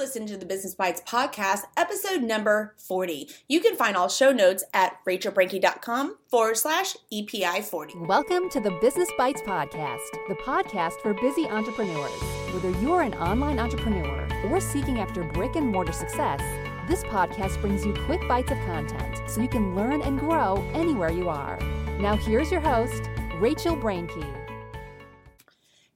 listening to the Business Bites podcast, episode number 40. You can find all show notes at rachelbrenke.com forward slash EPI 40. Welcome to the Business Bites podcast, the podcast for busy entrepreneurs. Whether you're an online entrepreneur or seeking after brick and mortar success, this podcast brings you quick bites of content so you can learn and grow anywhere you are. Now, here's your host, Rachel Brenke.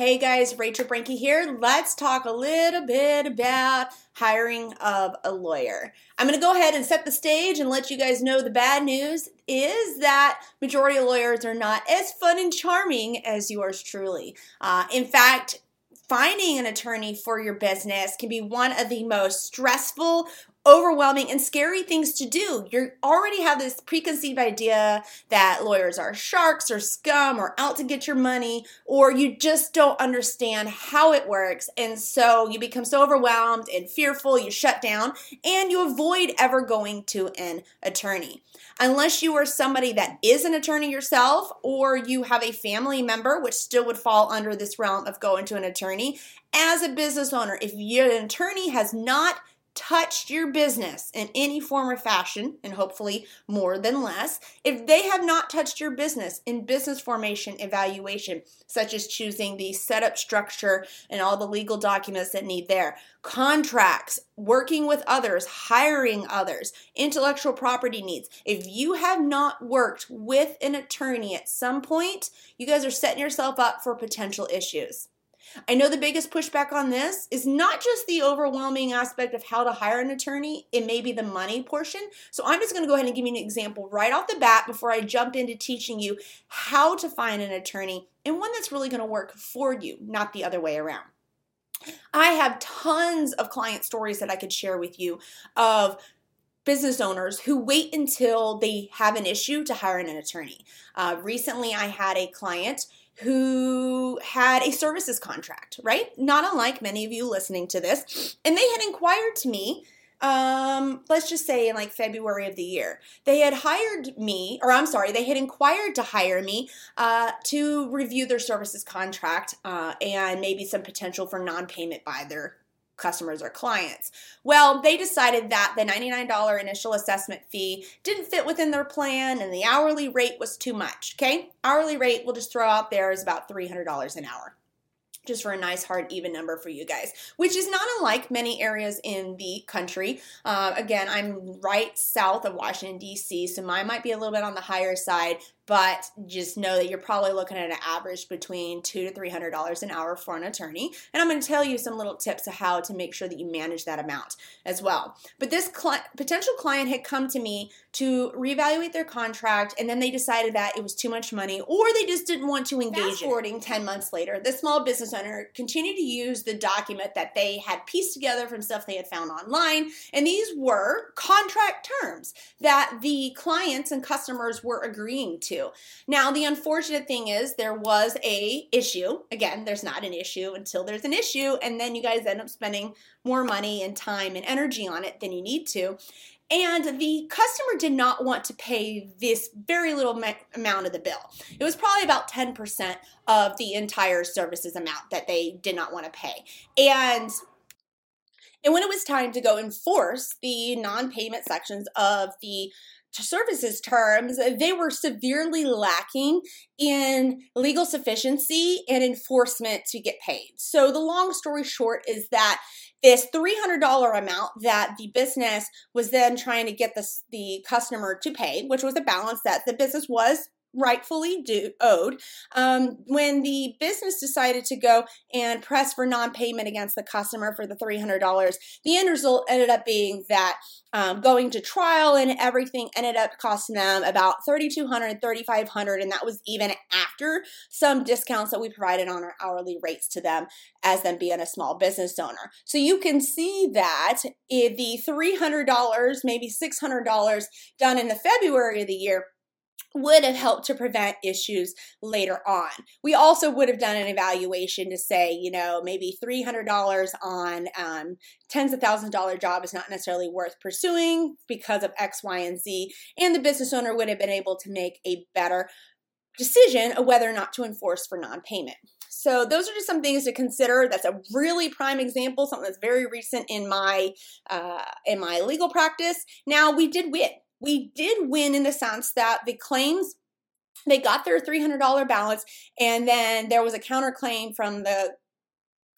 Hey guys, Rachel Brenke here. Let's talk a little bit about hiring of a lawyer. I'm going to go ahead and set the stage and let you guys know the bad news is that majority of lawyers are not as fun and charming as yours truly. Uh, in fact, finding an attorney for your business can be one of the most stressful, overwhelming and scary things to do. You already have this preconceived idea that lawyers are sharks or scum or out to get your money, or you just don't understand how it works. And so you become so overwhelmed and fearful, you shut down, and you avoid ever going to an attorney. Unless you are somebody that is an attorney yourself, or you have a family member, which still would fall under this realm of going to an attorney. As a business owner, if your attorney has not touched your business in any form or fashion, and hopefully more than less, if they have not touched your business in business formation evaluation, such as choosing the setup structure and all the legal documents that need there, contracts, working with others, hiring others, intellectual property needs, if you have not worked with an attorney at some point, you guys are setting yourself up for potential issues. I know the biggest pushback on this is not just the overwhelming aspect of how to hire an attorney, it may be the money portion. So I'm just going to go ahead and give you an example right off the bat before I jump into teaching you how to find an attorney and one that's really going to work for you, not the other way around. I have tons of client stories that I could share with you of business owners who wait until they have an issue to hire an attorney. Uh, recently, I had a client who had a services contract, right? Not unlike many of you listening to this. And they had inquired to me, um, let's just say in like February of the year. They had hired me, or I'm sorry, they had inquired to hire me uh, to review their services contract uh, and maybe some potential for non payment by their customers or clients. Well, they decided that the $99 initial assessment fee didn't fit within their plan and the hourly rate was too much. Okay, hourly rate we'll just throw out there is about $300 an hour just for a nice hard even number for you guys which is not unlike many areas in the country uh, again i'm right south of washington d.c so mine might be a little bit on the higher side but just know that you're probably looking at an average between two to three hundred dollars an hour for an attorney. And I'm going to tell you some little tips of how to make sure that you manage that amount as well. But this potential client had come to me to reevaluate their contract, and then they decided that it was too much money, or they just didn't want to engage. Fast forwarding ten months later, the small business owner continued to use the document that they had pieced together from stuff they had found online, and these were contract terms that the clients and customers were agreeing to. Now, the unfortunate thing is there was a issue. Again, there's not an issue until there's an issue, and then you guys end up spending more money and time and energy on it than you need to. And the customer did not want to pay this very little ma- amount of the bill. It was probably about 10% of the entire services amount that they did not want to pay. And and when it was time to go enforce the non-payment sections of the services terms, they were severely lacking in legal sufficiency and enforcement to get paid. So, the long story short is that this $300 amount that the business was then trying to get the, the customer to pay, which was a balance that the business was rightfully owed. Um, when the business decided to go and press for non-payment against the customer for the $300, the end result ended up being that um, going to trial and everything ended up costing them about $3,200, $3,500, and that was even after some discounts that we provided on our hourly rates to them as them being a small business owner. So you can see that the $300, maybe $600 done in the February of the year would have helped to prevent issues later on. We also would have done an evaluation to say, you know, maybe $300 on um, tens of thousand dollar job is not necessarily worth pursuing because of X, Y, and Z. And the business owner would have been able to make a better decision of whether or not to enforce for non payment. so those are just some things to consider. That's a really prime example, something that's very recent in my uh, in my legal practice. Now we did win. We did win in the sense that the claims they got their $300 balance and then there was a counterclaim from the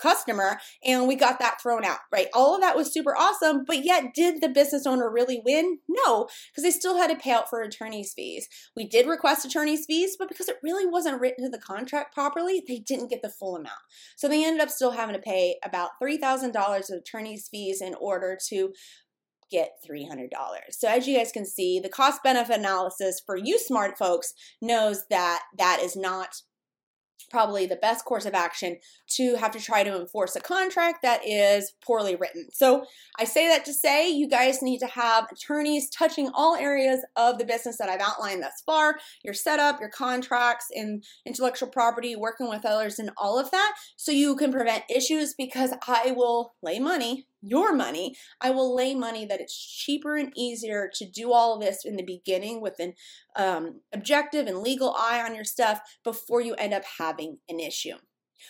customer and we got that thrown out, right? All of that was super awesome, but yet did the business owner really win? No, because they still had to pay out for attorney's fees. We did request attorney's fees, but because it really wasn't written to the contract properly, they didn't get the full amount. So they ended up still having to pay about $3,000 of attorney's fees in order to get $300. So as you guys can see, the cost benefit analysis for you smart folks knows that that is not probably the best course of action to have to try to enforce a contract that is poorly written. So I say that to say you guys need to have attorneys touching all areas of the business that I've outlined thus far your setup, your contracts, and intellectual property, working with others, and all of that so you can prevent issues because I will lay money your money, I will lay money that it's cheaper and easier to do all of this in the beginning with an um, objective and legal eye on your stuff before you end up having an issue.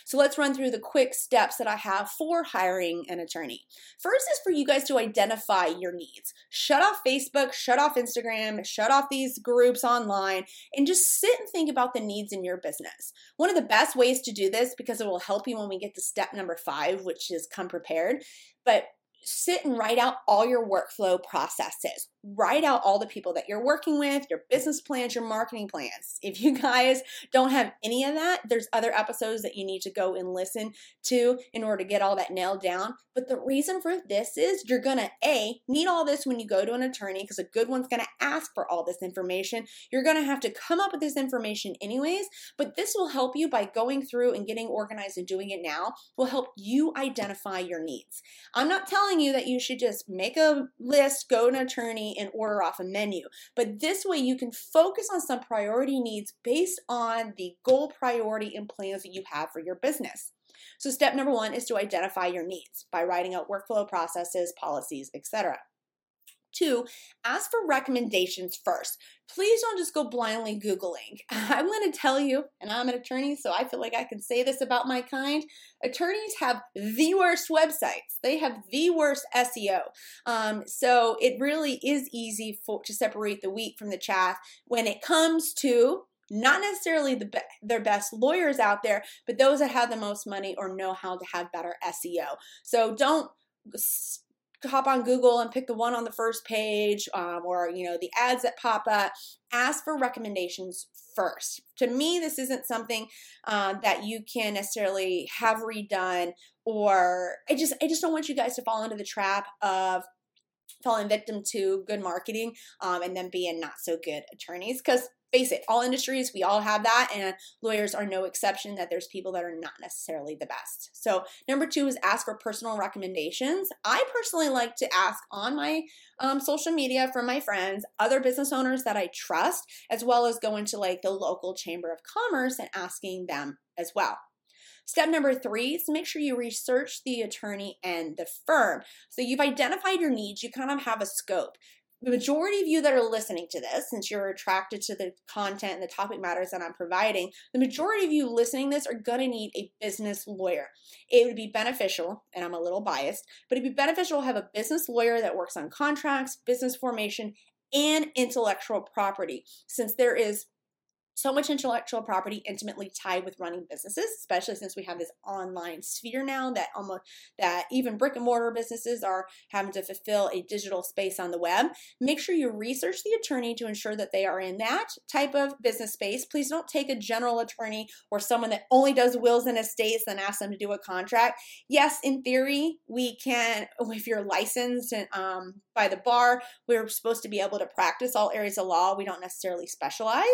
So let's run through the quick steps that I have for hiring an attorney. First is for you guys to identify your needs. Shut off Facebook, shut off Instagram, shut off these groups online, and just sit and think about the needs in your business. One of the best ways to do this, because it will help you when we get to step number five, which is come prepared, but sit and write out all your workflow processes. Write out all the people that you're working with, your business plans, your marketing plans. If you guys don't have any of that, there's other episodes that you need to go and listen to in order to get all that nailed down. But the reason for this is you're gonna A, need all this when you go to an attorney because a good one's gonna ask for all this information. You're gonna have to come up with this information anyways, but this will help you by going through and getting organized and doing it now, will help you identify your needs. I'm not telling telling you that you should just make a list, go to an attorney, and order off a menu. But this way, you can focus on some priority needs based on the goal, priority, and plans that you have for your business. So, step number one is to identify your needs by writing out workflow processes, policies, etc. Two, ask for recommendations first. Please don't just go blindly Googling. I'm going to tell you, and I'm an attorney, so I feel like I can say this about my kind. Attorneys have the worst websites, they have the worst SEO. Um, so it really is easy for, to separate the wheat from the chaff when it comes to not necessarily the be- their best lawyers out there, but those that have the most money or know how to have better SEO. So don't hop on Google and pick the one on the first page um, or, you know, the ads that pop up. Ask for recommendations first. To me, this isn't something uh, that you can necessarily have redone or I just I just don't want you guys to fall into the trap of falling victim to good marketing um, and then being not so good attorneys because face it, all industries, we all have that, and lawyers are no exception that there's people that are not necessarily the best. So, number two is ask for personal recommendations. I personally like to ask on my um, social media from my friends, other business owners that I trust, as well as going to like the local chamber of commerce and asking them as well. Step number three is to make sure you research the attorney and the firm. So you've identified your needs, you kind of have a scope the majority of you that are listening to this, since you're attracted to the content and the topic matters that I'm providing, the majority of you listening this are to need a business lawyer. It would be beneficial, and I'm a little biased, but it'd be beneficial to have a business lawyer that works on contracts, business formation, and intellectual property, since there is so much intellectual property intimately tied with running businesses especially since we have this online sphere now that almost that even brick and mortar businesses are having to fulfill a digital space on the web. Make sure you research the attorney to ensure that they are in that type of business space. Please don't take a general attorney or someone that only does wills and estates and ask them to do a contract. Yes in theory we can if you're licensed and, um, by the bar we're supposed to be able to practice all areas of law we don't necessarily specialize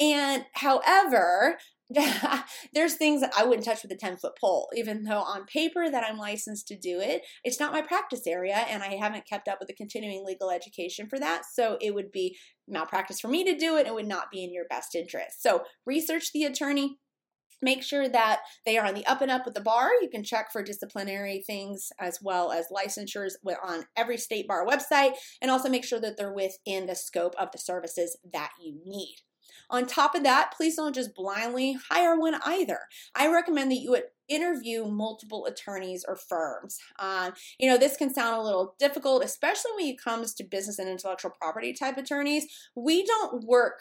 and however, there's things that I wouldn't touch with a 10 foot pole, even though on paper that I'm licensed to do it. It's not my practice area, and I haven't kept up with the continuing legal education for that. So it would be malpractice for me to do it. It would not be in your best interest. So research the attorney. Make sure that they are on the up and up with the bar. You can check for disciplinary things as well as licensures on every state bar website, and also make sure that they're within the scope of the services that you need. On top of that, please don't just blindly hire one either. I recommend that you would interview multiple attorneys or firms. Um, you know, this can sound a little difficult, especially when it comes to business and intellectual property type attorneys. We don't work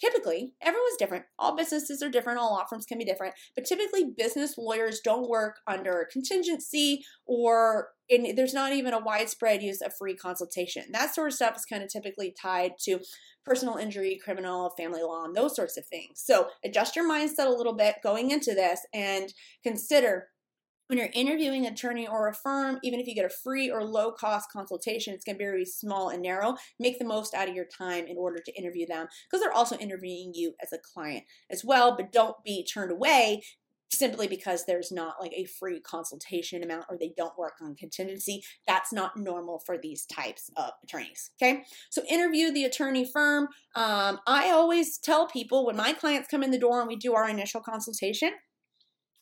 typically everyone's different. All businesses are different. All law firms can be different. But typically business lawyers don't work under contingency or in, there's not even a widespread use of free consultation. That sort of stuff is kind of typically tied to personal injury criminal family law and those sorts of things. So adjust your mindset a little bit going into this and consider when you're interviewing an attorney or a firm, even if you get a free or low cost consultation, it's going to be very small and narrow. Make the most out of your time in order to interview them because they're also interviewing you as a client as well. But don't be turned away simply because there's not like a free consultation amount or they don't work on contingency. That's not normal for these types of attorneys. Okay, so interview the attorney firm. Um, I always tell people when my clients come in the door and we do our initial consultation,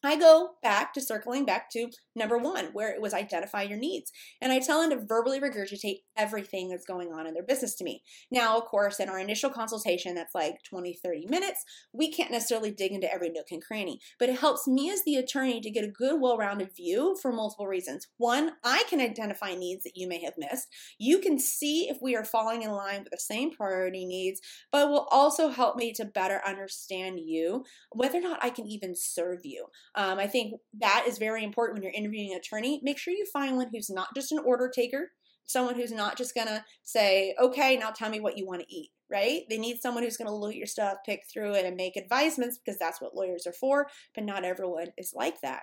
I go back to circling back to number one, where it was identify your needs. And I tell them to verbally regurgitate everything that's going on in their business to me. Now, of course, in our initial consultation, that's like 20, 30 minutes, we can't necessarily dig into every nook and cranny, but it helps me as the attorney to get a good, well rounded view for multiple reasons. One, I can identify needs that you may have missed. You can see if we are falling in line with the same priority needs, but it will also help me to better understand you, whether or not I can even serve you. Um, I think that is very important when you're interviewing an attorney. Make sure you find one who's not just an order taker, someone who's not just to say, okay, now tell me what you want to eat, right? They need someone who's to look at your stuff, pick through it, and make advisements because that's what lawyers are for, but not everyone is like that.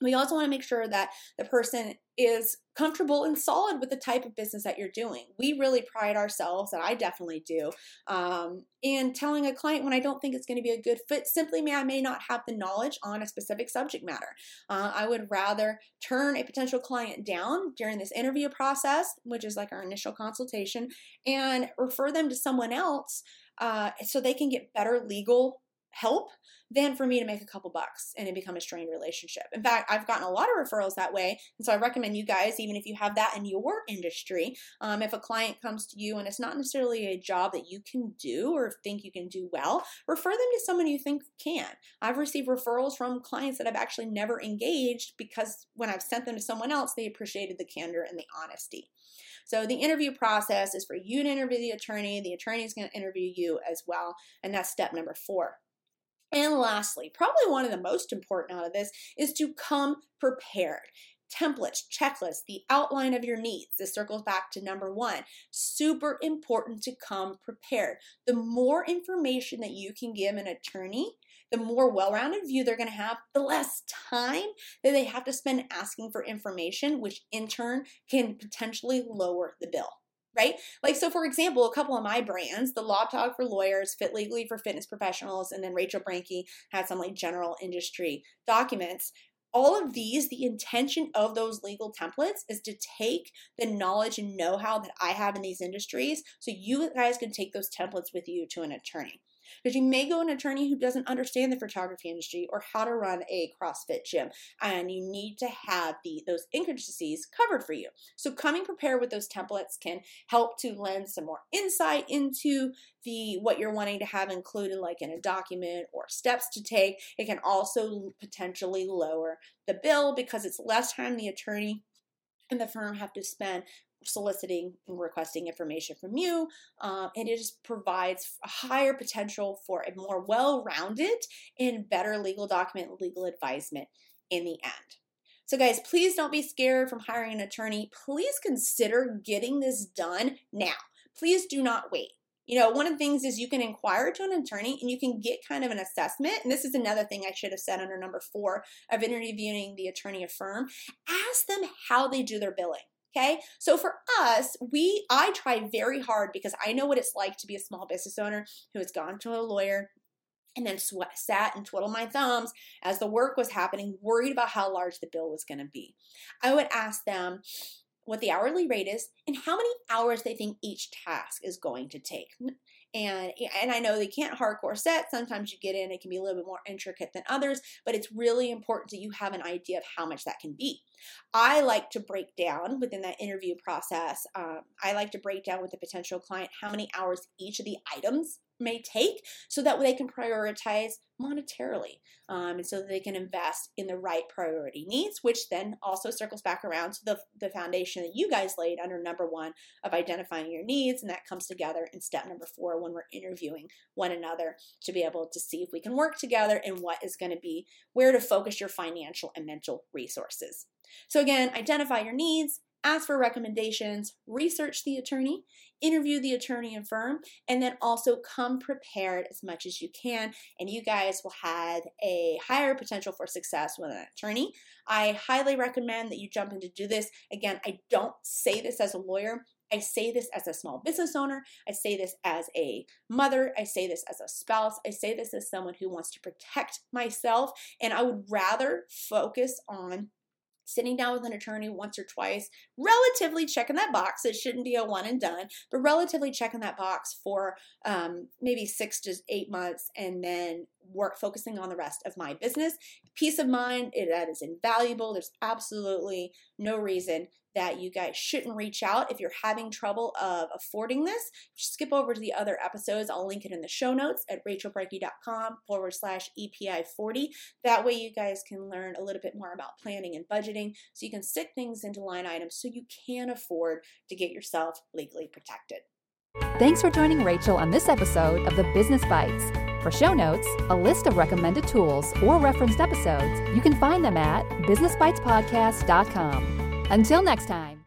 We also want to make sure that the person is comfortable and solid with the type of business that you're doing. We really pride ourselves, and I definitely do, um, in telling a client when I don't think it's going to be a good fit, simply may I may not have the knowledge on a specific subject matter. Uh, I would rather turn a potential client down during this interview process, which is like our initial consultation, and refer them to someone else uh, so they can get better legal help than for me to make a couple bucks and it become a strained relationship. In fact, I've gotten a lot of referrals that way. And so I recommend you guys, even if you have that in your industry, um, if a client comes to you and it's not necessarily a job that you can do or think you can do well, refer them to someone you think can. I've received referrals from clients that I've actually never engaged because when I've sent them to someone else, they appreciated the candor and the honesty. So the interview process is for you to interview the attorney. The attorney is going to interview you as well. And that's step number four. And lastly, probably one of the most important out of this is to come prepared. Templates, checklists, the outline of your needs. This circles back to number one. Super important to come prepared. The more information that you can give an attorney, the more well rounded view they're going to have, the less time that they have to spend asking for information, which in turn can potentially lower the bill right? Like, so for example, a couple of my brands, the Law Tog for lawyers, Fit Legally for fitness professionals, and then Rachel Brenke had some like general industry documents. All of these, the intention of those legal templates is to take the knowledge and know how that I have in these industries so you guys can take those templates with you to an attorney. Because you may go an attorney who doesn't understand the photography industry or how to run a CrossFit gym, and you need to have the those intricacies covered for you. So coming prepared with those templates can help to lend some more insight into the what you're wanting to have included like in a document or steps to take. It can also potentially lower the bill because it's less time the attorney and the firm have to spend soliciting and requesting information from you. Um, and it just provides a higher potential for a more well rounded and better legal document, legal advisement in the end. So, guys, please don't be scared from hiring an attorney. Please consider getting this done now. Please do not wait. You know, one of the things is you can inquire to an attorney and you can get kind of an assessment. And this is another thing I should have said under number four of interviewing the attorney of firm. Ask them how they do their billing. Okay. So for us, we, I try very hard because I know what it's like to be a small business owner who has gone to a lawyer and then sat and twiddled my thumbs as the work was happening, worried about how large the bill was going to be. I would ask them what the hourly rate is and how many hours they think each task is going to take. And, and I know they can't hardcore set. Sometimes you get in, it can be a little bit more intricate than others, but it's really important that you have an idea of how much that can be. I like to break down within that interview process, um, I like to break down with the potential client how many hours each of the items may take so that they can prioritize monetarily um, and so that they can invest in the right priority needs which then also circles back around to the, the foundation that you guys laid under number one of identifying your needs and that comes together in step number four when we're interviewing one another to be able to see if we can work together and what is going to be where to focus your financial and mental resources. So again identify your needs ask for recommendations, research the attorney, interview the attorney and firm, and then also come prepared as much as you can. And you guys will have a higher potential for success with an attorney. I highly recommend that you jump in to do this. Again, I don't say this as a lawyer. I say this as a small business owner. I say this as a mother. I say this as a spouse. I say this as someone who wants to protect myself. And I would rather focus on sitting down with an attorney once or twice, relatively checking that box. It shouldn't be a one and done, but relatively checking that box for um, maybe six to eight months and then work focusing on the rest of my business. Peace of mind, it, that is invaluable. There's absolutely no reason that you guys shouldn't reach out if you're having trouble of affording this. skip over to the other episodes. I'll link it in the show notes at rachelbrenke.com forward slash EPI 40. That way you guys can learn a little bit more about planning and budgeting so you can stick things into line items so you can afford to get yourself legally protected. Thanks for joining Rachel on this episode of the Business Bites. For show notes, a list of recommended tools, or referenced episodes, you can find them at businessbitespodcast.com. Until next time.